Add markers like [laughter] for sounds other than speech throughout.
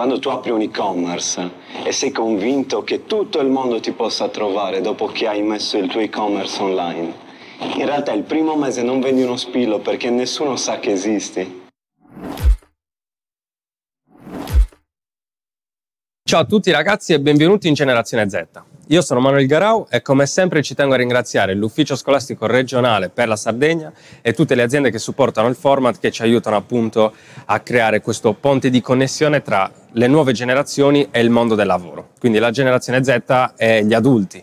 Quando tu apri un e-commerce e sei convinto che tutto il mondo ti possa trovare dopo che hai messo il tuo e-commerce online, in realtà il primo mese non vendi uno spillo perché nessuno sa che esisti. Ciao a tutti ragazzi e benvenuti in Generazione Z. Io sono Manuel Garau e come sempre ci tengo a ringraziare l'Ufficio Scolastico Regionale per la Sardegna e tutte le aziende che supportano il format che ci aiutano appunto a creare questo ponte di connessione tra le nuove generazioni e il mondo del lavoro. Quindi la generazione Z e gli adulti.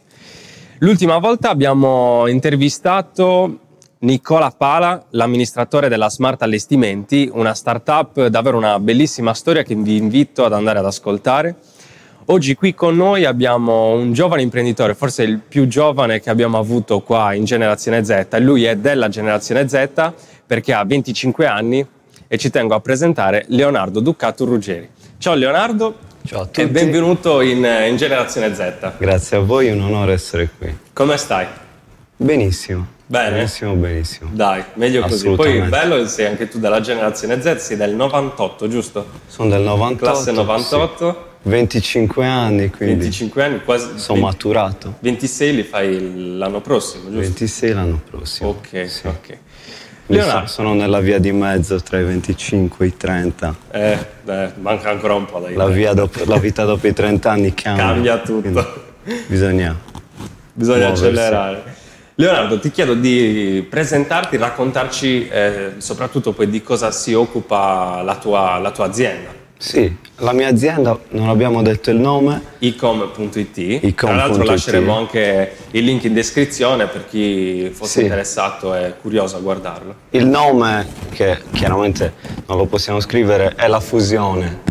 L'ultima volta abbiamo intervistato Nicola Pala, l'amministratore della Smart Allestimenti, una startup davvero una bellissima storia che vi invito ad andare ad ascoltare Oggi qui con noi abbiamo un giovane imprenditore, forse il più giovane che abbiamo avuto qua in Generazione Z. Lui è della Generazione Z perché ha 25 anni e ci tengo a presentare Leonardo Ducato Ruggeri. Ciao Leonardo. Ciao a tutti. E benvenuto in, in Generazione Z. Grazie a voi, è un onore essere qui. Come stai? Benissimo. Bene? Benissimo, benissimo. Dai, meglio così. Poi bello sei anche tu della generazione Z, sei del 98, giusto? Sono del 98. Classe 98. Sì. 25 anni, quindi 25 anni, quasi. Sono 20, maturato. 26 li fai l'anno prossimo, giusto? 26 l'anno prossimo. Ok, sì. ok. Leonardo. Sono nella via di mezzo tra i 25 e i 30. Eh, beh, manca ancora un po' dai la, via dopo, la vita dopo i 30 anni cambia. Cambia tutto. Bisogna, bisogna accelerare. Leonardo, ti chiedo di presentarti, raccontarci eh, soprattutto poi di cosa si occupa la tua, la tua azienda. Sì, la mia azienda, non abbiamo detto il nome. ecom.it. Tra l'altro lasceremo anche il link in descrizione per chi fosse sì. interessato e curioso a guardarlo. Il nome, che chiaramente non lo possiamo scrivere, è la fusione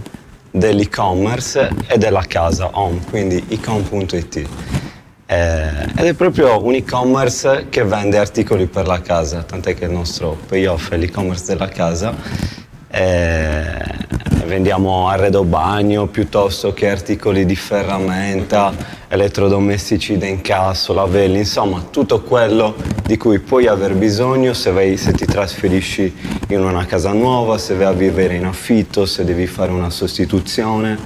dell'e-commerce e della casa home, quindi ecom.it. Eh, ed è proprio un e-commerce che vende articoli per la casa, tant'è che il nostro payoff è l'e-commerce della casa. Eh, vendiamo arredo bagno piuttosto che articoli di ferramenta, elettrodomestici da incasso, lavelli, insomma tutto quello di cui puoi aver bisogno se, vai, se ti trasferisci in una casa nuova, se vai a vivere in affitto, se devi fare una sostituzione,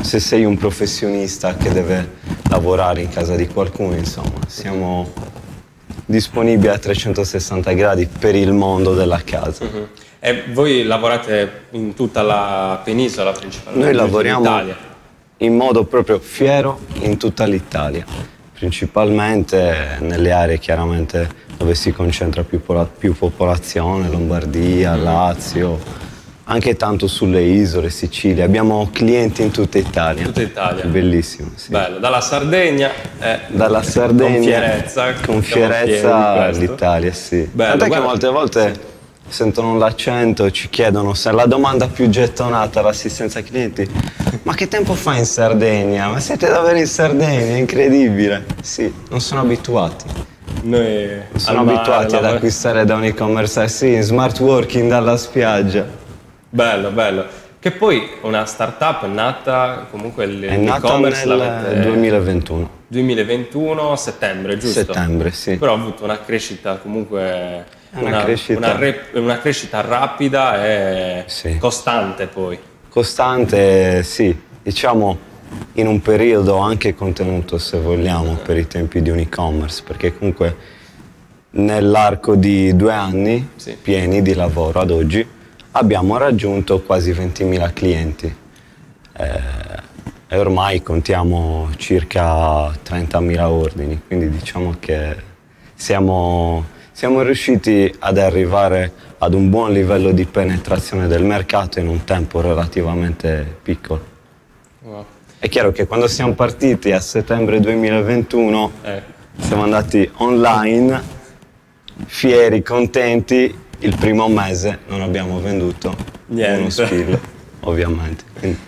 se sei un professionista che deve lavorare in casa di qualcuno, insomma siamo disponibili a 360 gradi per il mondo della casa. Uh-huh. E voi lavorate in tutta la penisola principalmente? Noi lavoriamo in modo proprio fiero in tutta l'Italia, principalmente nelle aree chiaramente dove si concentra più, più popolazione, Lombardia, mm. Lazio, anche tanto sulle isole, Sicilia. Abbiamo clienti in tutta Italia. Tutta Italia. Bellissimo. Sì. Bello. Dalla Sardegna. Eh, Dalla Sardegna. Con fierezza. Con fierezza l'Italia, sì. Bello, Tant'è che molte volte... Sì sentono l'accento e ci chiedono se la domanda più gettonata all'assistenza clienti ma che tempo fa in Sardegna? Ma siete davvero in Sardegna? È incredibile. Sì, non sono abituati. Noi sono abituati ad acquistare da un e-commerce, sì, in smart working dalla spiaggia. Bello, bello. Che poi una startup nata comunque l'e-commerce nel 2021. 2021 settembre, giusto? Settembre, sì. Però ha avuto una crescita comunque una, una, crescita. Una, re, una, crescita. rapida e sì. costante poi. Costante, sì, diciamo in un periodo anche contenuto se vogliamo per i tempi di un e-commerce, perché comunque nell'arco di due anni sì. pieni di lavoro ad oggi abbiamo raggiunto quasi 20.000 clienti eh, e ormai contiamo circa 30.000 ordini, quindi diciamo che siamo siamo riusciti ad arrivare ad un buon livello di penetrazione del mercato in un tempo relativamente piccolo. Wow. È chiaro che quando siamo partiti a settembre 2021 eh. siamo andati online, fieri, contenti, il primo mese non abbiamo venduto Niente. uno spillo, [laughs] ovviamente. Quindi.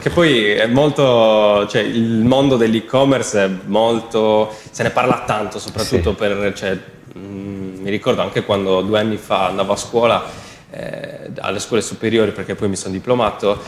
Che poi è molto, cioè il mondo dell'e-commerce è molto, se ne parla tanto, soprattutto sì. per, cioè, Mm, mi ricordo anche quando due anni fa andavo a scuola, eh, alle scuole superiori, perché poi mi sono diplomato,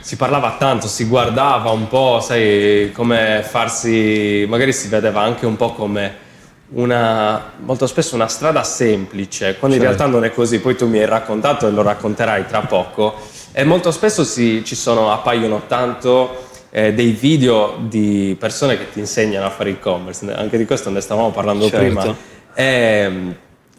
si parlava tanto, si guardava un po', sai, come farsi, magari si vedeva anche un po' come una, molto spesso una strada semplice, quando certo. in realtà non è così, poi tu mi hai raccontato e lo racconterai tra poco, E molto spesso si, ci sono, appaiono tanto eh, dei video di persone che ti insegnano a fare e-commerce, anche di questo ne stavamo parlando Certo. prima, Ehm,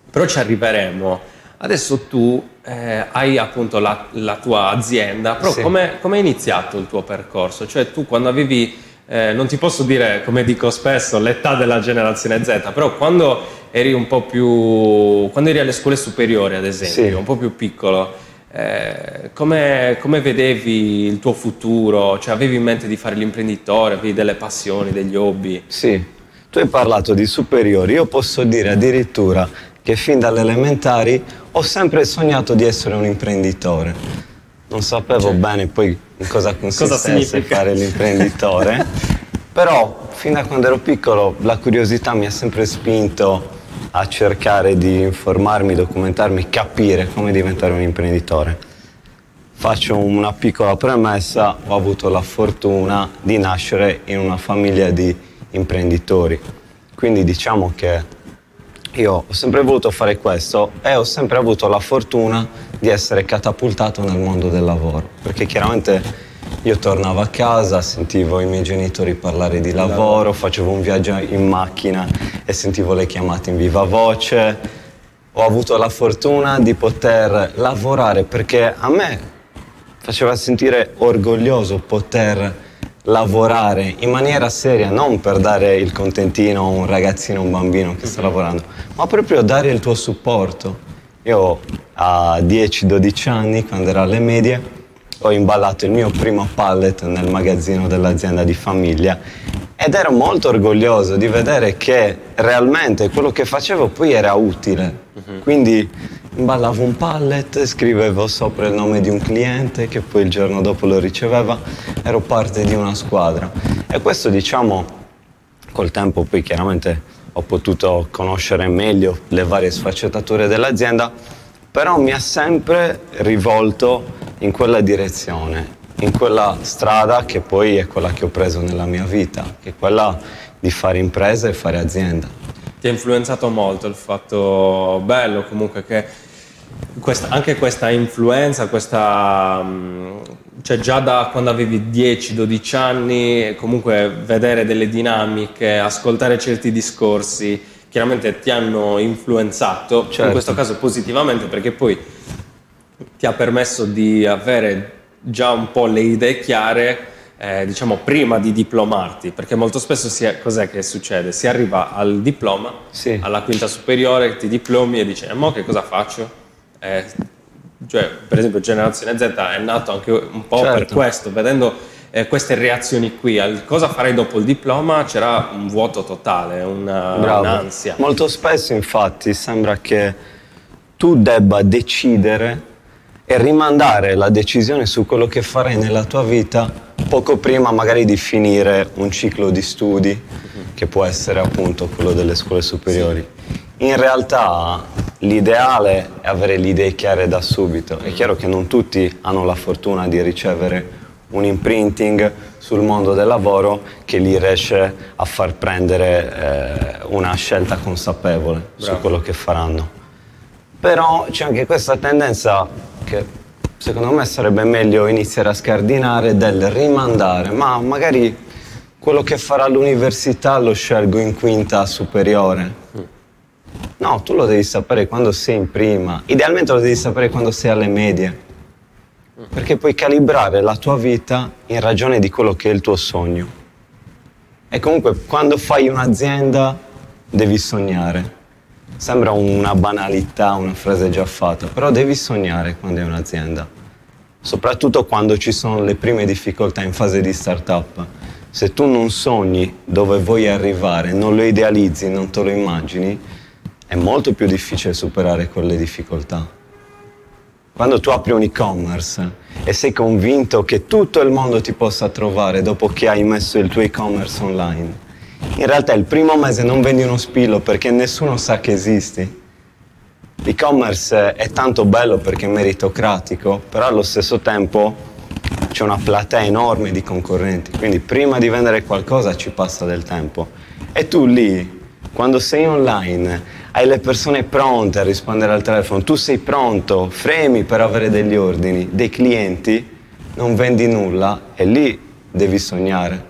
però ci arriveremo. Adesso tu eh, hai appunto la, la tua azienda, però Sì. come è iniziato il tuo percorso? Cioè tu quando avevi, eh, non ti posso dire come dico spesso, l'età della generazione Z, però quando eri un po' più, quando eri alle scuole superiori ad esempio, Sì. un po' più piccolo, eh, come, come vedevi il tuo futuro? Cioè avevi in mente di fare l'imprenditore, avevi delle passioni, degli hobby? Sì, tu hai parlato di superiori, io posso dire addirittura che fin dalle elementari ho sempre sognato di essere un imprenditore. Non sapevo Cioè, bene poi in cosa consistesse significa? fare l'imprenditore, [laughs] però fin da quando ero piccolo la curiosità mi ha sempre spinto a cercare di informarmi, documentarmi, capire come diventare un imprenditore. Faccio una piccola premessa, ho avuto la fortuna di nascere in una famiglia di imprenditori, quindi diciamo che io ho sempre voluto fare questo e ho sempre avuto la fortuna di essere catapultato nel mondo del lavoro, perché chiaramente io tornavo a casa, sentivo i miei genitori parlare di lavoro, facevo un viaggio in macchina e sentivo le chiamate in viva voce, ho avuto la fortuna di poter lavorare perché a me faceva sentire orgoglioso poter lavorare in maniera seria, non per dare il contentino a un ragazzino, a un bambino che sta lavorando, ma proprio dare il tuo supporto. Io a 10-12 anni, quando ero alle medie, ho imballato il mio primo pallet nel magazzino dell'azienda di famiglia ed ero molto orgoglioso di vedere che realmente quello che facevo poi era utile. Quindi imballavo un pallet, scrivevo sopra il nome di un cliente che poi il giorno dopo lo riceveva, ero parte di una squadra. E questo diciamo col tempo poi chiaramente ho potuto conoscere meglio le varie sfaccettature dell'azienda, però mi ha sempre rivolto in quella direzione, in quella strada che poi è quella che ho preso nella mia vita, che è quella di fare impresa e fare azienda. Ti ha influenzato molto il fatto bello comunque che questa- anche questa influenza, questa, mm, cioè già da quando avevi 10-12 anni, comunque vedere delle dinamiche, ascoltare certi discorsi, chiaramente ti hanno influenzato, in Certo. questo caso positivamente perché poi ti ha permesso di avere già un po' le idee chiare, eh, diciamo, prima di diplomarti, perché molto spesso si è- cos'è che succede? Si arriva al diploma, Sì. alla quinta superiore, ti diplomi e dici, e mo che cosa faccio? Eh, cioè, per esempio, Generazione Z è nato anche un po' per Certo. questo, vedendo eh, queste reazioni qui, al cosa farei dopo il diploma c'era un vuoto totale, una, un'ansia. Molto spesso infatti sembra che tu debba decidere e rimandare la decisione su quello che farai nella tua vita poco prima magari di finire un ciclo di studi che può essere appunto quello delle scuole superiori. In realtà l'ideale è avere le idee chiare da subito. È chiaro che non tutti hanno la fortuna di ricevere un imprinting sul mondo del lavoro che li riesce a far prendere eh, una scelta consapevole su Bravo. quello che faranno. Però c'è anche questa tendenza che secondo me sarebbe meglio iniziare a scardinare del rimandare, ma magari quello che farà all'università lo scelgo in quinta superiore. No, tu lo devi sapere quando sei in prima, idealmente lo devi sapere quando sei alle medie, perché puoi calibrare la tua vita in ragione di quello che è il tuo sogno. E comunque quando fai un'azienda devi sognare. Sembra una banalità, una frase già fatta, però devi sognare quando è un'azienda. Soprattutto quando ci sono le prime difficoltà in fase di startup. Se tu non sogni dove vuoi arrivare, non lo idealizzi, non te lo immagini, è molto più difficile superare quelle difficoltà. Quando tu apri un e-commerce e sei convinto che tutto il mondo ti possa trovare dopo che hai messo il tuo e-commerce online, in realtà il primo mese non vendi uno spillo perché nessuno sa che esisti. L'e-commerce è tanto bello perché è meritocratico, però allo stesso tempo c'è una platea enorme di concorrenti, quindi prima di vendere qualcosa ci passa del tempo. E tu lì, quando sei online, hai le persone pronte a rispondere al telefono, tu sei pronto, fremi per avere degli ordini, dei clienti, non vendi nulla e lì devi sognare.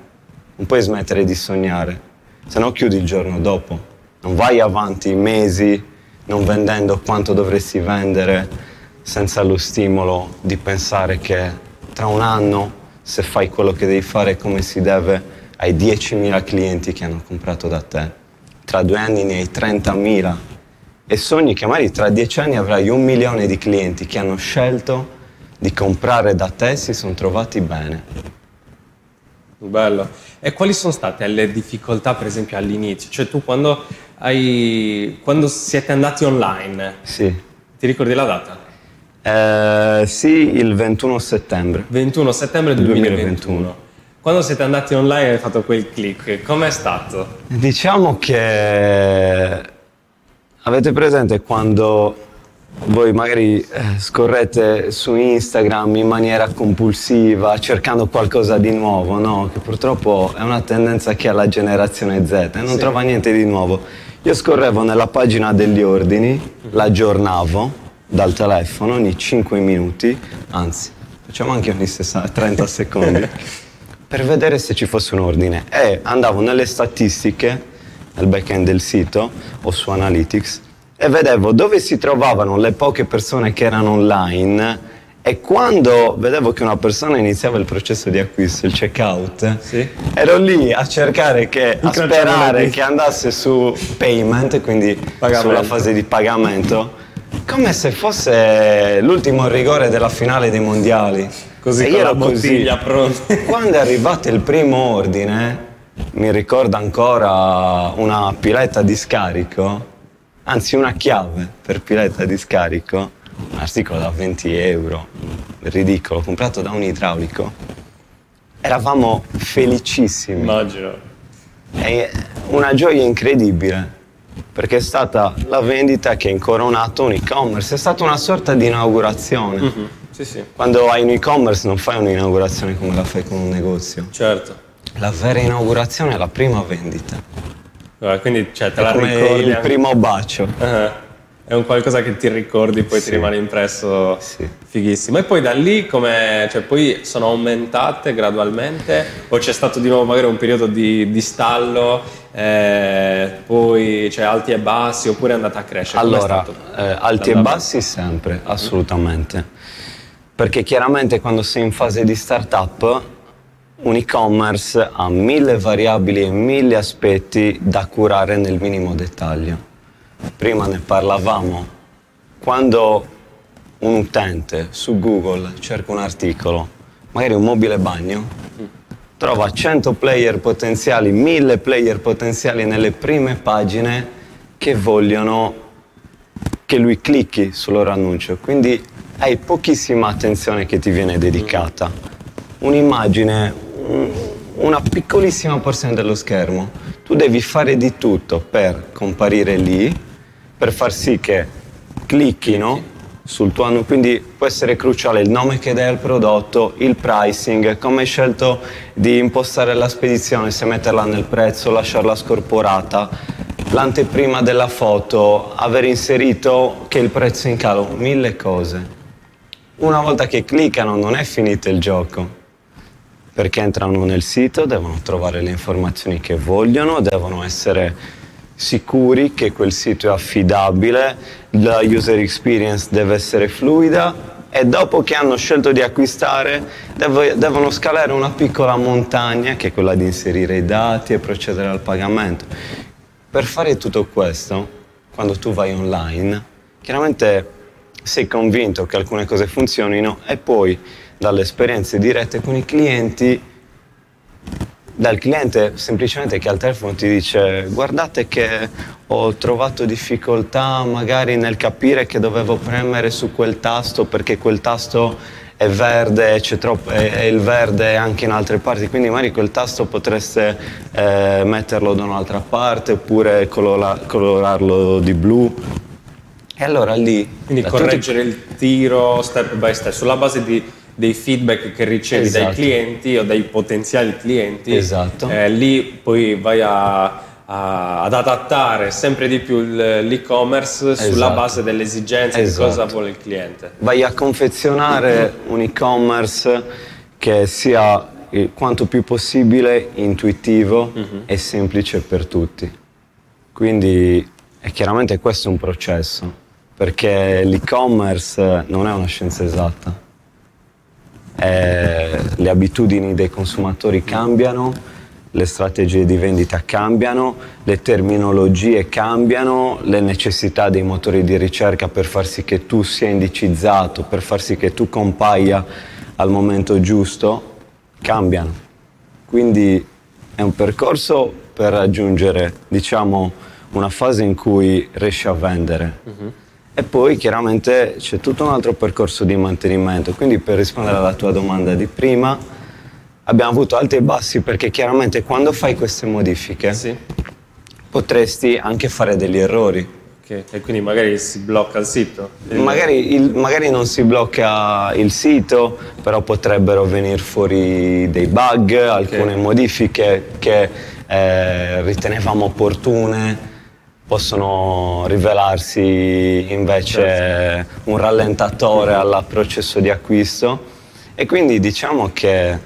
Non puoi smettere di sognare, se no chiudi il giorno dopo. Non vai avanti mesi non vendendo quanto dovresti vendere senza lo stimolo di pensare che tra un anno, se fai quello che devi fare come si deve, hai 10.000 clienti che hanno comprato da te. Tra due anni ne hai 30.000 e sogni che magari tra dieci anni avrai un milione di clienti che hanno scelto di comprare da te e si sono trovati bene. Bello. E quali sono state le difficoltà, per esempio, all'inizio? Cioè tu quando, hai, quando siete andati online, Sì. ti ricordi la data? Eh, sì, il 21 settembre. 21 settembre 2021. 2021. Quando siete andati online e hai fatto quel click, com'è stato? Diciamo che avete presente quando voi magari eh, scorrete su Instagram in maniera compulsiva cercando qualcosa di nuovo, no? Che purtroppo è una tendenza che ha la generazione Z e non Sì. trova niente di nuovo. Io scorrevo nella pagina degli ordini, l'aggiornavo dal telefono ogni 5 minuti, anzi, facciamo anche ogni 60 30 secondi, [laughs] per vedere se ci fosse un ordine. E andavo nelle statistiche, nel back-end del sito o su Analytics, e vedevo dove si trovavano le poche persone che erano online e quando vedevo che una persona iniziava il processo di acquisto, il checkout, Sì. ero lì a cercare che, a sperare che andasse su payment, quindi Pagamento. sulla fase di pagamento, come se fosse l'ultimo rigore della finale dei mondiali. Così E con la bottiglia pronta. [laughs] Quando è arrivato il primo ordine, mi ricordo ancora una piletta di scarico, anzi una chiave per piletta di scarico, un articolo da 20 euro, ridicolo, comprato da un idraulico. Eravamo felicissimi. Immagino. È una gioia incredibile perché è stata la vendita che ha incoronato un e-commerce, è stata una sorta di inaugurazione. Mhm. Sì, sì, Quando hai un e-commerce non fai un'inaugurazione come la fai con un negozio. certo. La vera inaugurazione è la prima vendita. Guarda, quindi cioè, te È la ricordi il anche- primo bacio. Ah, È un qualcosa che ti ricordi, poi Sì. ti rimane impresso Sì. fighissimo. E poi da lì come, cioè poi sono aumentate gradualmente o c'è stato di nuovo magari un periodo di, di stallo, eh, poi cioè alti e bassi oppure è andata a crescere? Allora, eh, alti e bassi sempre, assolutamente. Perché chiaramente quando sei in fase di startup, un e-commerce ha mille variabili e mille aspetti da curare nel minimo dettaglio. Prima ne parlavamo, quando un utente su Google cerca un articolo, magari un mobile bagno, trova 100 player potenziali, 1000 player potenziali nelle prime pagine che vogliono che lui clicchi sul loro annuncio, quindi hai pochissima attenzione che ti viene dedicata. Un'immagine, un- una piccolissima porzione dello schermo. Tu devi fare di tutto per comparire lì, per far sì che clicchino sul tuo annuncio, quindi può essere cruciale il nome che dai al prodotto, il pricing, come hai scelto di impostare la spedizione, se metterla nel prezzo, lasciarla scorporata, l'anteprima della foto, aver inserito che il prezzo è in calo, mille cose. Una volta che cliccano non è finito il gioco, perché entrano nel sito, devono trovare le informazioni che vogliono, devono essere sicuri che quel sito è affidabile, la user experience deve essere fluida e dopo che hanno scelto di acquistare devo- devono scalare una piccola montagna che è quella di inserire i dati e procedere al pagamento. Per fare tutto questo, quando tu vai online, chiaramente sei convinto che alcune cose funzionino e poi dalle esperienze dirette con i clienti, dal cliente semplicemente che al telefono ti dice guardate che ho trovato difficoltà magari nel capire che dovevo premere su quel tasto perché quel tasto è verde, c'è troppo, è, è il verde anche in altre parti, quindi magari quel tasto potreste eh, metterlo da un'altra parte oppure colora- colorarlo di blu. E allora lì... Quindi da tutti- correggere il tiro step by step sulla base di- dei feedback che ricevi dai Esatto. clienti o dai potenziali clienti. Esatto. eh, lì poi vai a, ad adattare sempre di più l'e-commerce esatto. sulla base delle esigenze esatto. di cosa vuole il cliente. Vai a confezionare un e-commerce che sia quanto più possibile intuitivo uh-huh. e semplice per tutti. Quindi chiaramente questo è un processo, perché l'e-commerce non è una scienza esatta. E le abitudini dei consumatori cambiano, le strategie di vendita cambiano, le terminologie cambiano, le necessità dei motori di ricerca per far sì che tu sia indicizzato, per far sì che tu compaia al momento giusto, cambiano. Quindi è un percorso per raggiungere, diciamo, una fase in cui riesci a vendere. Uh-huh. E poi chiaramente c'è tutto un altro percorso di mantenimento. Quindi per rispondere alla tua domanda di prima, abbiamo avuto alti e bassi perché chiaramente quando fai queste modifiche sì. potresti anche fare degli errori. Okay. E quindi magari si blocca il sito? Magari, il, magari, non si blocca il sito, però potrebbero venire fuori dei bug, alcune okay. modifiche che eh, ritenevamo opportune possono rivelarsi invece certo. un rallentatore al processo di acquisto. E quindi diciamo che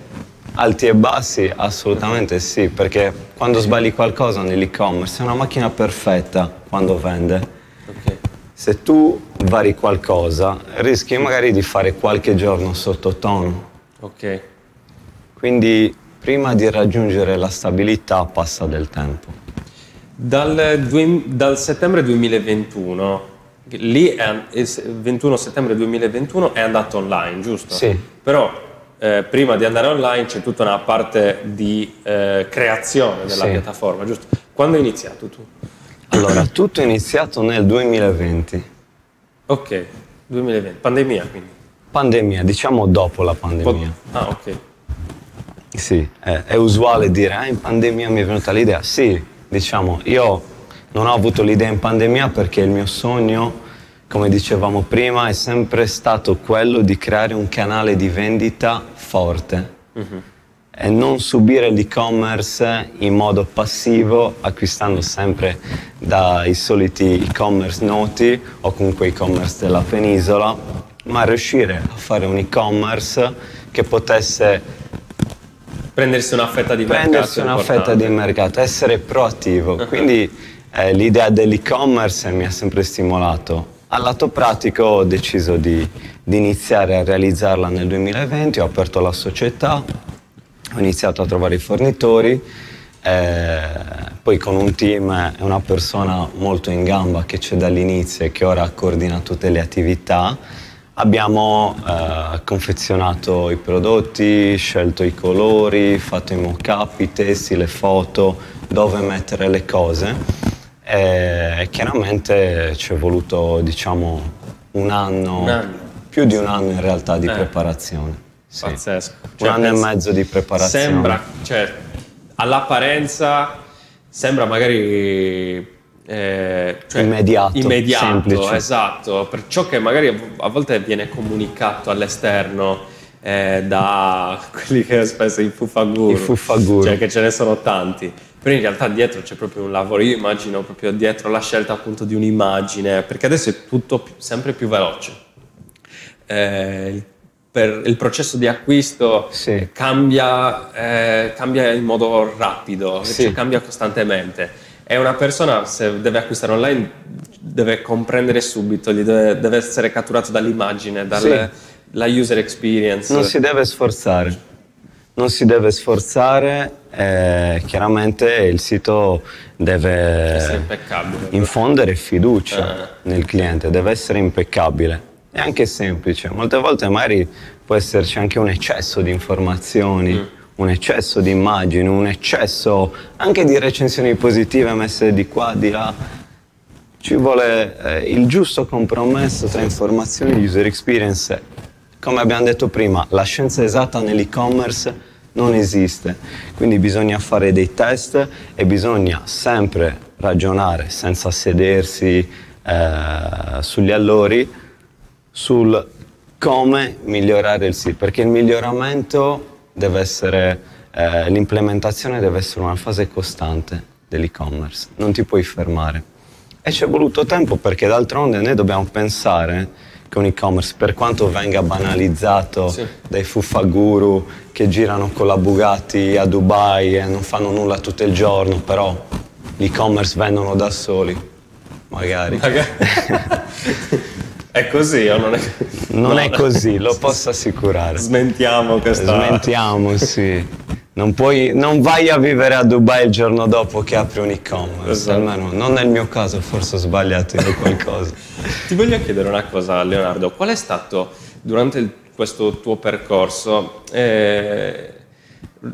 alti e bassi assolutamente sì perché quando sbagli qualcosa nell'e-commerce è una macchina perfetta quando vende. Okay. se tu vari qualcosa rischi magari di fare qualche giorno sottotono. Ok. Quindi prima di raggiungere la stabilità passa del tempo dal, dal settembre 2021, lì è, 21 settembre 2021 è andato online, giusto? Sì. Però eh, prima di andare online c'è tutta una parte di eh, creazione della sì. piattaforma, giusto? Quando hai iniziato tu? Allora, tutto è iniziato nel 2020. Ok, 2020, pandemia quindi. Pandemia, diciamo dopo la pandemia. ah, ok. Sì, è, è usuale dire, ah, in pandemia mi è venuta l'idea. Sì, diciamo, io non ho avuto l'idea in pandemia perché il mio sogno, come dicevamo prima, è sempre stato quello di creare un canale di vendita forte uh-huh. e non subire l'e-commerce in modo passivo, acquistando sempre dai soliti e-commerce noti o comunque e-commerce della penisola, ma riuscire a fare un e-commerce che potesse prendersi una fetta di prendersi mercato. Prendersi una fetta di mercato, essere proattivo. Uh-huh. [laughs] Quindi eh, l'idea dell'e-commerce mi ha sempre stimolato. Al lato pratico ho deciso di, di, iniziare a realizzarla nel 2020, ho aperto la società, ho iniziato a trovare i fornitori, eh, poi con un team e una persona molto in gamba che c'è dall'inizio e che ora coordina tutte le attività Abbiamo eh, confezionato i prodotti, scelto i colori, fatto i mock-up, i testi, le foto, dove mettere le cose e chiaramente ci è voluto diciamo un anno, un anno, più di un anno in realtà di eh. preparazione. Sì. Pazzesco. Cioè, un anno e mezzo di preparazione. Sembra, cioè, all'apparenza sembra magari eh, cioè immediato, immediato semplice. esatto, per ciò che magari a volte viene comunicato all'esterno eh, da [laughs] quelli che spesso i fuffaguru, I fuffaguru, cioè che ce ne sono tanti, però in realtà dietro c'è proprio un lavoro, io immagino proprio dietro la scelta appunto di un'immagine, perché adesso è tutto più, sempre più veloce. Eh, per il processo di acquisto sì. cambia, eh, cambia, in modo rapido, sì. cioè cambia costantemente e una persona, se deve acquistare online, deve comprendere subito, deve, deve, essere catturato dall'immagine, dalla sì. user experience. Non si deve sforzare. Non si deve sforzare, eh, chiaramente il sito deve infondere fiducia eh. nel cliente, deve essere impeccabile. È anche semplice, molte volte magari può esserci anche un eccesso di informazioni. Mm un eccesso di immagini, un eccesso anche di recensioni positive messe di qua, di là. Ci vuole eh, il giusto compromesso tra informazioni e user experience. Come abbiamo detto prima, la scienza esatta nell'e-commerce non esiste, quindi bisogna fare dei test e bisogna sempre ragionare senza sedersi eh, sugli allori sul come migliorare il sito, perché il miglioramento deve essere, eh, l'implementazione deve essere una fase costante. dell'e-commerce, non ti puoi fermare. E ci è voluto tempo perché d'altronde noi dobbiamo pensare che un e-commerce, per quanto venga banalizzato sì. dai fuffaguru che girano con la Bugatti a Dubai e non fanno nulla tutto il giorno, però l'e-commerce vendono da soli, magari. magari. [laughs] è così o non è così? Non no. è così, lo posso assicurare. Smentiamo questa... Smentiamo, sì. Non, puoi, non vai a vivere a Dubai il giorno dopo che apri un e-commerce, esatto. almeno non nel mio caso, forse ho sbagliato io qualcosa. Ti voglio chiedere una cosa, Leonardo, qual è stato durante il, questo tuo percorso, eh,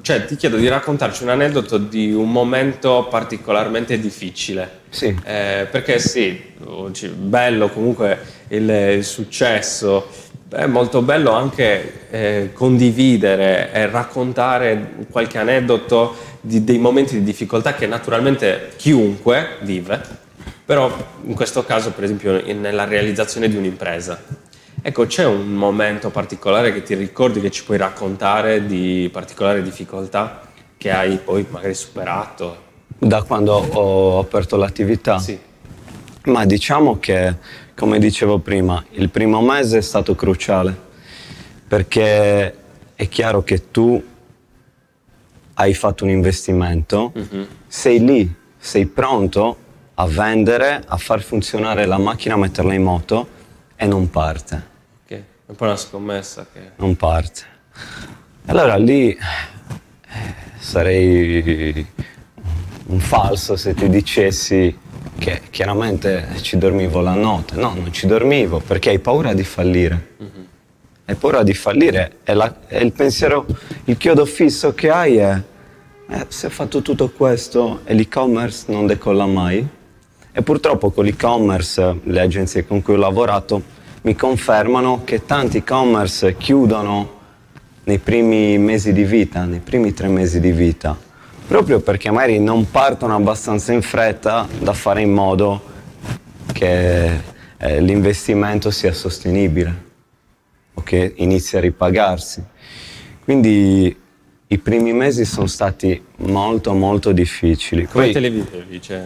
cioè ti chiedo di raccontarci un aneddoto di un momento particolarmente difficile. Sì. Eh, perché sì, bello comunque il, il successo, è molto bello anche eh, condividere e raccontare qualche aneddoto di, dei momenti di difficoltà che naturalmente chiunque vive, però in questo caso per esempio nella realizzazione di un'impresa. Ecco, c'è un momento particolare che ti ricordi che ci puoi raccontare di particolare difficoltà che hai poi magari superato? Da quando ho aperto l'attività? Sì. Ma diciamo che come dicevo prima, il primo mese è stato cruciale perché è chiaro che tu hai fatto un investimento, uh-huh. sei lì, sei pronto a vendere, a far funzionare la macchina, a metterla in moto e non parte. È un po' una scommessa che... Non parte. Allora lì sarei un falso se ti dicessi che chiaramente ci dormivo la notte. No, non ci dormivo perché hai paura di fallire. Mm-hmm. Hai paura di fallire e, la, e, il pensiero, il chiodo fisso che hai è eh, se ho fatto tutto questo e l'e-commerce non decolla mai. E purtroppo con l'e-commerce, le agenzie con cui ho lavorato mi confermano che tanti e-commerce chiudono nei primi mesi di vita, nei primi tre mesi di vita proprio perché magari non partono abbastanza in fretta da fare in modo che eh, l'investimento sia sostenibile o che inizi a ripagarsi. Quindi i primi mesi sono stati molto molto difficili. Come Poi, te le vivevi? Cioè,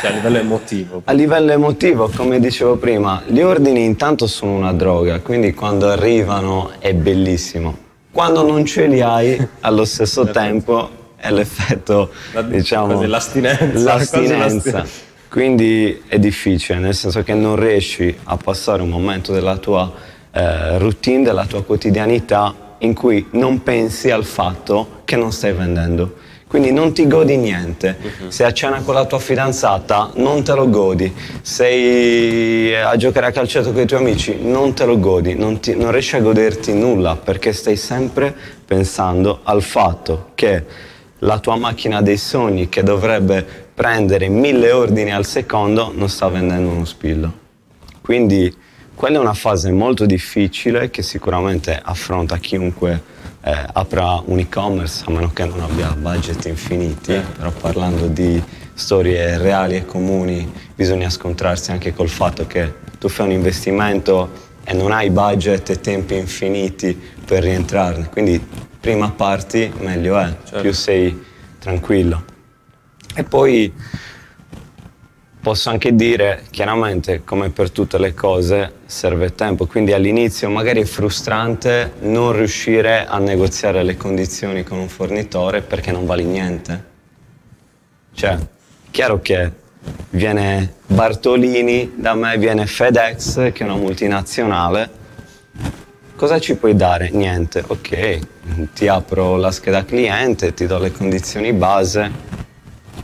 cioè, a livello emotivo? A livello emotivo, come dicevo prima, gli ordini intanto sono una droga, quindi quando arrivano è bellissimo quando non ce li hai, allo stesso tempo è l'effetto, La, diciamo, l'astinenza. l'astinenza. Quindi è difficile, nel senso che non riesci a passare un momento della tua eh, routine, della tua quotidianità in cui non pensi al fatto che non stai vendendo. Quindi non ti godi niente. Uh-huh. Sei a cena con la tua fidanzata, non te lo godi. Sei a giocare a calcetto con i tuoi amici, non te lo godi. Non, ti, non riesci a goderti nulla perché stai sempre pensando al fatto che la tua macchina dei sogni, che dovrebbe prendere mille ordini al secondo, non sta vendendo uno spillo. Quindi quella è una fase molto difficile che sicuramente affronta chiunque eh, apra un e-commerce, a meno che non abbia budget infiniti, eh. però parlando di storie reali e comuni bisogna scontrarsi anche col fatto che tu fai un investimento e non hai budget e tempi infiniti per rientrarne, quindi prima parti meglio è, certo. più sei tranquillo. E poi Posso anche dire, chiaramente, come per tutte le cose, serve tempo, quindi all'inizio magari è frustrante non riuscire a negoziare le condizioni con un fornitore perché non vale niente. Cioè, chiaro che viene Bartolini, da me viene FedEx, che è una multinazionale. Cosa ci puoi dare? Niente. Ok, ti apro la scheda cliente, ti do le condizioni base,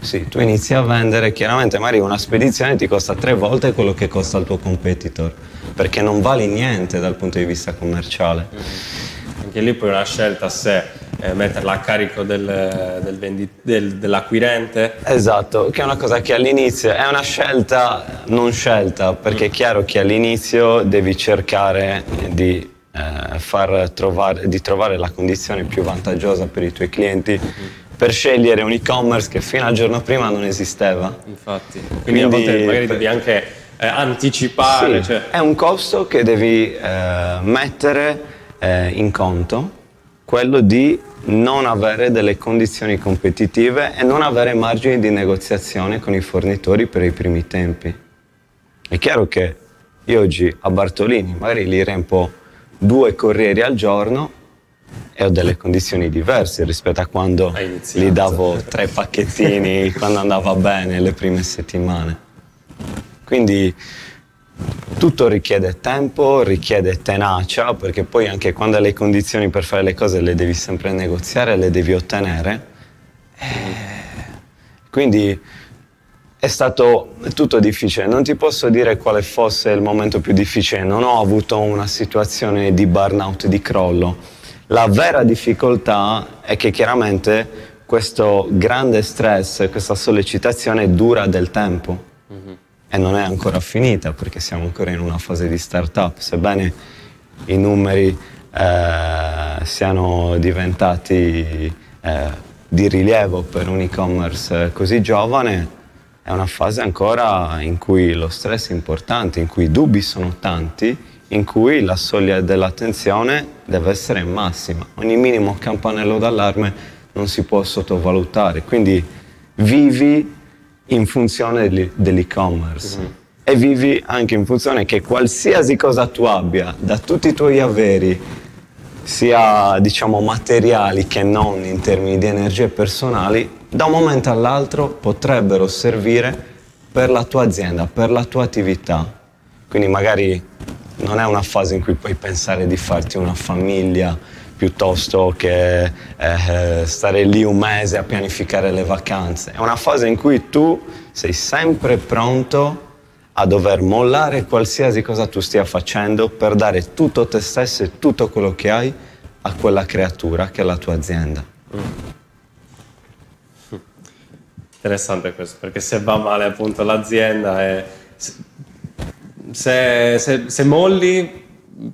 sì, tu inizi a vendere, chiaramente magari una spedizione ti costa tre volte quello che costa il tuo competitor, perché non vale niente dal punto di vista commerciale. Mm-hmm. Anche lì poi una scelta se eh, metterla a carico del, del vendi, del, dell'acquirente. Esatto, che è una cosa che all'inizio è una scelta non scelta, perché mm. è chiaro che all'inizio devi cercare di eh, far trovare, di trovare la condizione più vantaggiosa per i tuoi clienti. Mm per scegliere un e-commerce che fino al giorno prima non esisteva. Infatti, quindi, quindi a volte magari devi anche eh, anticipare. Sì, cioè... È un costo che devi eh, mettere eh, in conto quello di non avere delle condizioni competitive e non avere margini di negoziazione con i fornitori per i primi tempi. È chiaro che io oggi a Bartolini magari li riempo due corrieri al giorno e ho delle condizioni diverse rispetto a quando gli davo tre pacchettini [laughs] quando andava bene le prime settimane. Quindi tutto richiede tempo, richiede tenacia, perché poi anche quando hai le condizioni per fare le cose le devi sempre negoziare, le devi ottenere. E quindi è stato tutto difficile, non ti posso dire quale fosse il momento più difficile, non ho avuto una situazione di burnout, di crollo. La vera difficoltà è che chiaramente questo grande stress, questa sollecitazione dura del tempo mm-hmm. e non è ancora finita perché siamo ancora in una fase di start-up, sebbene i numeri eh, siano diventati eh, di rilievo per un e-commerce così giovane, è una fase ancora in cui lo stress è importante, in cui i dubbi sono tanti, in cui la soglia dell'attenzione deve essere massima. Ogni minimo campanello d'allarme non si può sottovalutare, quindi vivi in funzione dell'e-commerce mm-hmm. e vivi anche in funzione che qualsiasi cosa tu abbia, da tutti i tuoi averi, sia diciamo materiali che non in termini di energie personali, da un momento all'altro potrebbero servire per la tua azienda, per la tua attività. Quindi magari non è una fase in cui puoi pensare di farti una famiglia piuttosto che eh, stare lì un mese a pianificare le vacanze. È una fase in cui tu sei sempre pronto a dover mollare qualsiasi cosa tu stia facendo per dare tutto te stesso e tutto quello che hai a quella creatura che è la tua azienda. Mm. Interessante questo, perché se va male appunto l'azienda e se, se, se, molli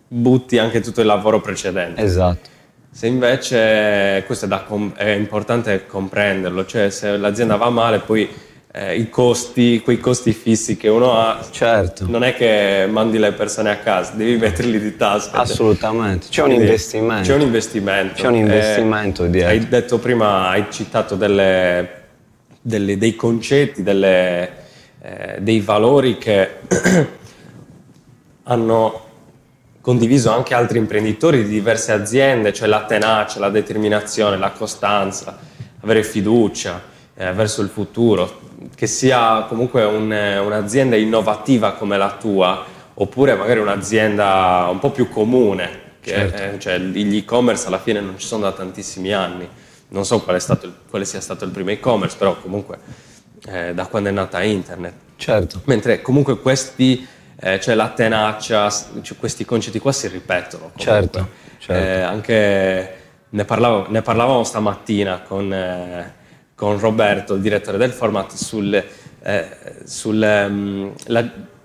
butti anche tutto il lavoro precedente. Esatto. Se invece, questo è, da, è importante comprenderlo, cioè se l'azienda va male poi eh, i costi, quei costi fissi che uno ha, certo. non è che mandi le persone a casa, devi metterli di tasca. Assolutamente, c'è un investimento. C'è un investimento. C'è un investimento eh, dietro. Hai detto prima, hai citato delle delle, dei concetti, delle, eh, dei valori che [clears throat] hanno condiviso anche altri imprenditori di diverse aziende, cioè la tenacia, la determinazione, la costanza, avere fiducia eh, verso il futuro, che sia comunque un, un'azienda innovativa come la tua, oppure magari un'azienda un po' più comune, che, certo. eh, cioè gli e-commerce alla fine non ci sono da tantissimi anni non so quale, il, quale, sia stato il primo e-commerce, però comunque eh, da quando è nata internet. Certo. Mentre comunque questi, eh, cioè la tenacia, cioè questi concetti qua si ripetono. Comunque. Certo. certo. Eh, anche ne, parlavo, ne, parlavamo stamattina con, eh, con, Roberto, il direttore del format, sul, eh,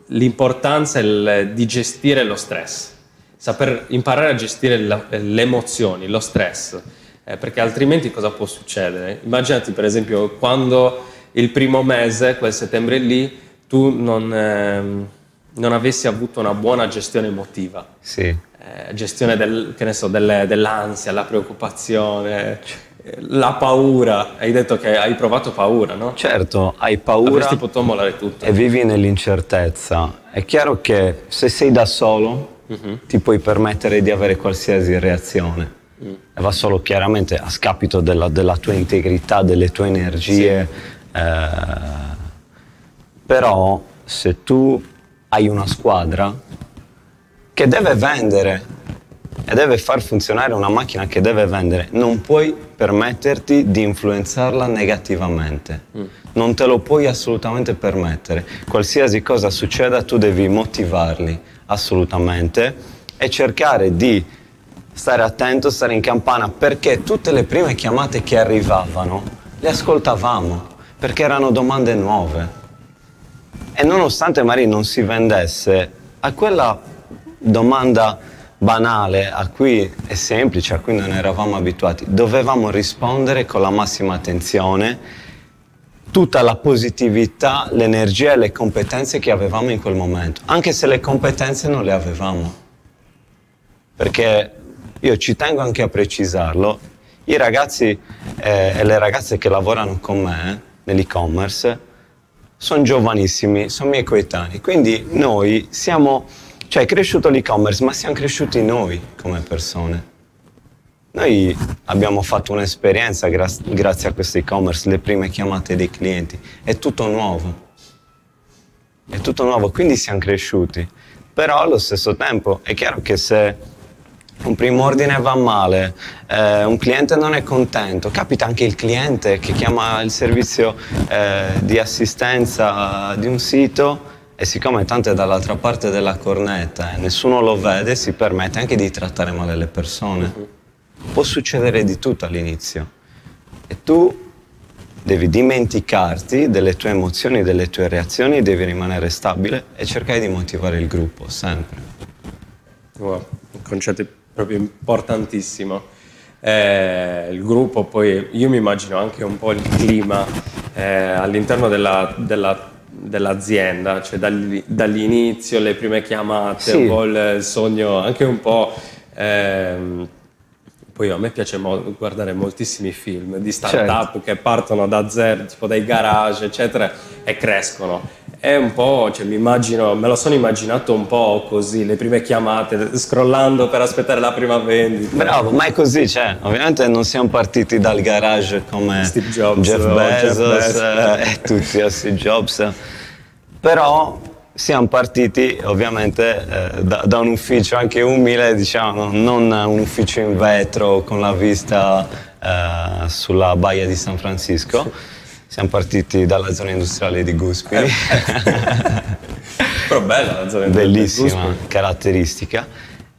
l'importanza il, di gestire lo stress. Saper imparare a gestire la, le emozioni, lo stress eh, perché altrimenti cosa può succedere? Immaginati per esempio quando il primo mese, quel settembre lì, tu non, ehm, non avessi avuto una buona gestione emotiva. Sì. Eh, gestione del, so, delle, dell'ansia, la preoccupazione, la paura. Hai detto che hai provato paura, no? Certo, hai paura. Avresti potuto mollare tutto. E vivi nell'incertezza. È chiaro che se sei da solo uh-huh. ti puoi permettere di avere qualsiasi reazione mm. va solo chiaramente a scapito della, della, tua integrità, delle tue energie. Sì. Eh, però se tu hai una squadra che deve vendere e deve far funzionare una macchina che deve vendere, non puoi permetterti di influenzarla negativamente. Mm. Non te lo puoi assolutamente permettere. Qualsiasi cosa succeda, tu devi motivarli assolutamente e cercare di stare attento, stare in campana, perché tutte le prime chiamate che arrivavano le ascoltavamo, perché erano domande nuove. E nonostante magari non si vendesse, a quella domanda banale, a cui è semplice, a cui non eravamo abituati, dovevamo rispondere con la massima attenzione, tutta la positività, l'energia e le competenze che avevamo in quel momento, anche se le competenze non le avevamo. Perché io ci tengo anche a precisarlo, i ragazzi eh, e le ragazze che lavorano con me nell'e-commerce sono giovanissimi, sono miei coetanei, quindi noi siamo, cioè è cresciuto l'e-commerce, ma siamo cresciuti noi come persone. Noi abbiamo fatto un'esperienza gra- grazie a questo e-commerce, le prime chiamate dei clienti, è tutto nuovo. È tutto nuovo, quindi siamo cresciuti. Però allo stesso tempo è chiaro che se un primo ordine va male, eh, un cliente non è contento, capita anche il cliente che chiama il servizio eh, di assistenza di un sito e siccome tanto è dall'altra parte della cornetta e nessuno lo vede, si permette anche di trattare male le persone. Può succedere di tutto all'inizio e tu devi dimenticarti delle tue emozioni, delle tue reazioni, devi rimanere stabile e cercare di motivare il gruppo sempre. Wow, un concetto proprio importantissimo. Eh, il gruppo, poi io mi immagino anche un po' il clima eh, all'interno della, della, dell'azienda, cioè dall'inizio, le prime chiamate, sì. un po' il sogno, anche un po'... Ehm, poi a me piace mo- guardare moltissimi film di start-up certo. che partono da zero, tipo dai garage, eccetera, e crescono. È un po', cioè mi immagino, me lo sono immaginato un po' così, le prime chiamate, scrollando per aspettare la prima vendita. Bravo, ma è così, cioè, ovviamente non siamo partiti dal garage come Steve Jobs, Jeff Bezos, Jeff Bezos. Eh, e tutti, Steve Jobs, però siamo partiti ovviamente eh, da, da, un ufficio anche umile, diciamo, non un ufficio in vetro con la vista eh, sulla baia di San Francisco. Siamo partiti dalla zona industriale di Guspi. Eh. [laughs] Però bella la zona industriale. Bellissima caratteristica.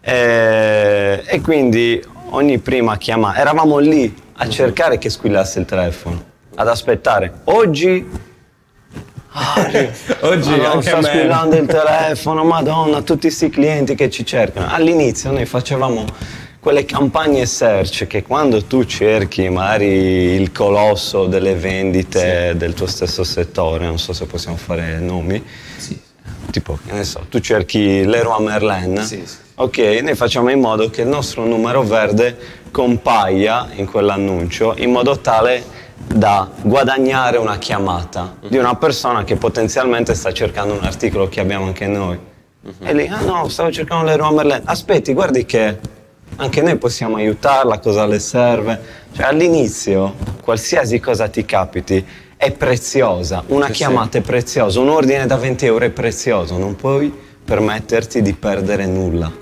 E, e quindi ogni prima chiamata, eravamo lì a cercare che squillasse il telefono, ad aspettare. Oggi Ah, [laughs] oggi Madonna, anche sta squillando il telefono, madonna, tutti questi clienti che ci cercano. All'inizio noi facevamo quelle campagne search che quando tu cerchi magari il colosso delle vendite sì. del tuo stesso settore, non so se possiamo fare nomi, sì. tipo, che ne so, tu cerchi Leroy Merlin, sì, sì. ok, noi facciamo in modo che il nostro numero verde compaia in quell'annuncio in modo tale da guadagnare una chiamata uh-huh. di una persona che potenzialmente sta cercando un articolo che abbiamo anche noi. Uh-huh. E lì, ah no, stavo cercando Leroy Merlin. Aspetti, guardi che anche noi possiamo aiutarla, cosa le serve. Cioè all'inizio, qualsiasi cosa ti capiti è preziosa, una chiamata è preziosa, un ordine da 20 euro è prezioso, non puoi permetterti di perdere nulla.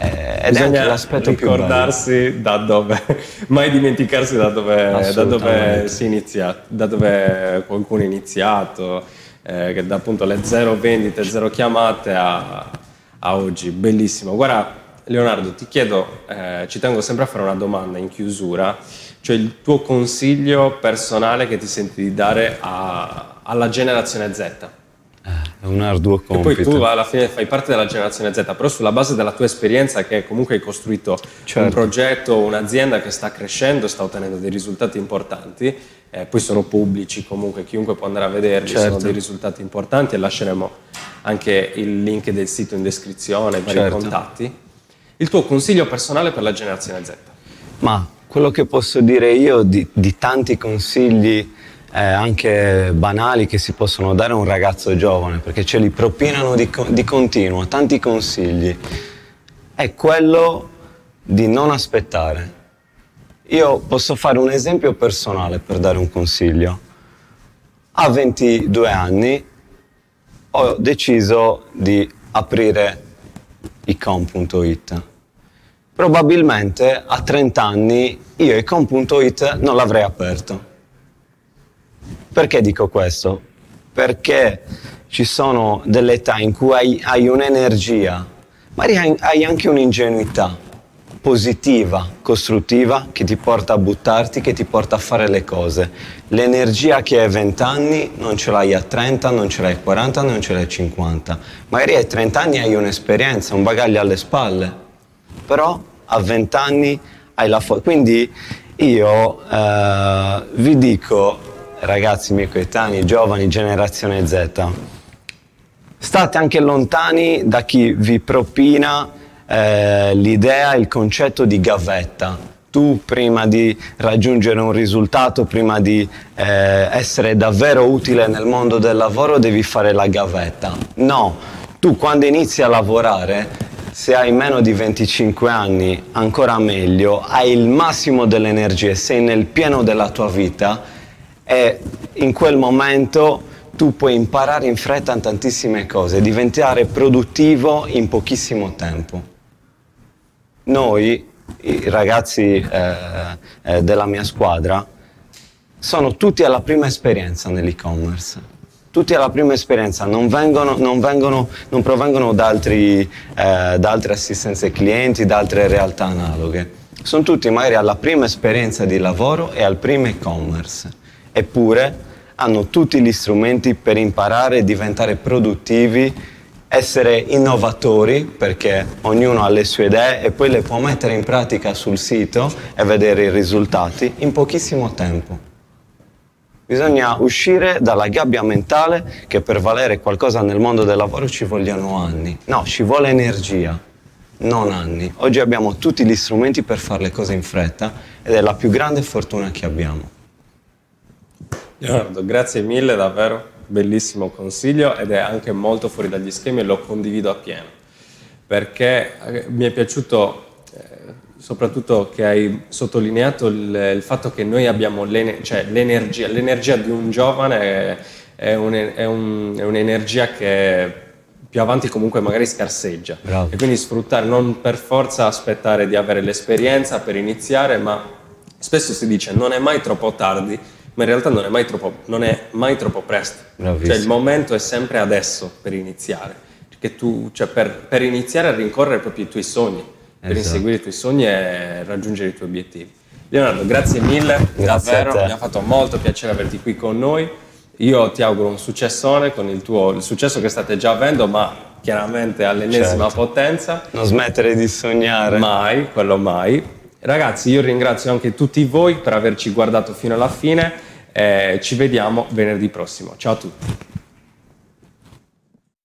Eh, ed Bisogna è l'aspetto ricordarsi da dove, [laughs] mai dimenticarsi da dove, da dove si inizia, da dove qualcuno ha iniziato, eh, che da appunto le zero vendite, zero chiamate a, a oggi, bellissimo. Guarda Leonardo, ti chiedo, eh, ci tengo sempre a fare una domanda in chiusura, cioè il tuo consiglio personale che ti senti di dare a, alla generazione Z. È un arduo compito. E poi tu alla fine fai parte della generazione Z, però sulla base della tua esperienza che comunque hai costruito certo. un progetto, un'azienda che sta crescendo, sta ottenendo dei risultati importanti, eh, poi sono pubblici comunque, chiunque può andare a vederli, certo. sono dei risultati importanti e lasceremo anche il link del sito in descrizione, i vari certo. contatti. Il tuo consiglio personale per la generazione Z? Ma quello che posso dire io di, di tanti consigli eh, anche banali che si possono dare a un ragazzo giovane, perché ce li propinano di, di continuo, tanti consigli, è quello di non aspettare. Io posso fare un esempio personale per dare un consiglio. A 22 anni ho deciso di aprire icom.it. Probabilmente a 30 anni io icom.it non l'avrei aperto perché dico questo? Perché ci sono delle età in cui hai, hai un'energia, magari hai, anche un'ingenuità positiva, costruttiva, che ti porta a buttarti, che ti porta a fare le cose. L'energia che hai a 20 anni non ce l'hai a 30, non ce l'hai a 40, non ce l'hai a 50. Magari a 30 anni hai un'esperienza, un bagaglio alle spalle, però a 20 anni hai la forza. Quindi io eh, vi dico ragazzi miei coetanei, giovani, generazione Z, state anche lontani da chi vi propina eh, l'idea, il concetto di gavetta. Tu prima di raggiungere un risultato, prima di eh, essere davvero utile nel mondo del lavoro, devi fare la gavetta. No, tu quando inizi a lavorare, se hai meno di 25 anni, ancora meglio, hai il massimo delle energie, sei nel pieno della tua vita e in quel momento tu puoi imparare in fretta tantissime cose, diventare produttivo in pochissimo tempo. Noi, i ragazzi eh, eh, della mia squadra, sono tutti alla prima esperienza nell'e-commerce. Tutti alla prima esperienza, non, vengono, non, vengono, non provengono da, altri, eh, da altre assistenze clienti, da altre realtà analoghe. Sono tutti magari alla prima esperienza di lavoro e al primo e-commerce. Eppure hanno tutti gli strumenti per imparare e diventare produttivi essere innovatori perché ognuno ha le sue idee e poi le può mettere in pratica sul sito e vedere i risultati in pochissimo tempo. Bisogna uscire dalla gabbia mentale che per valere qualcosa nel mondo del lavoro ci vogliono anni. No, ci vuole energia, non anni. Oggi abbiamo tutti gli strumenti per fare le cose in fretta ed è la più grande fortuna che abbiamo. Leonardo, grazie mille davvero bellissimo consiglio ed è anche molto fuori dagli schemi e lo condivido appieno perché eh, mi è piaciuto eh, soprattutto che hai sottolineato il, il fatto che noi abbiamo l'ener- cioè, l'energia, l'energia di un giovane è, è, un, è, un, è, un'energia che più avanti comunque magari scarseggia Bravo. e quindi sfruttare, non per forza aspettare di avere l'esperienza per iniziare, ma spesso si dice non è mai troppo tardi ma in realtà non è mai troppo, è mai troppo presto. Cioè il momento è sempre adesso per iniziare. Tu, cioè per, per, iniziare a rincorrere proprio i tuoi sogni, per esatto. inseguire i tuoi sogni e raggiungere i tuoi obiettivi. Leonardo, grazie mille, grazie davvero, mi ha fatto molto piacere averti qui con noi. Io ti auguro un successone con il tuo il successo che state già avendo, ma chiaramente all'ennesima certo. potenza. Non smettere di sognare. Mai, quello mai. Ragazzi, io ringrazio anche tutti voi per averci guardato fino alla fine. Eh, ci vediamo venerdì prossimo. Ciao a tutti.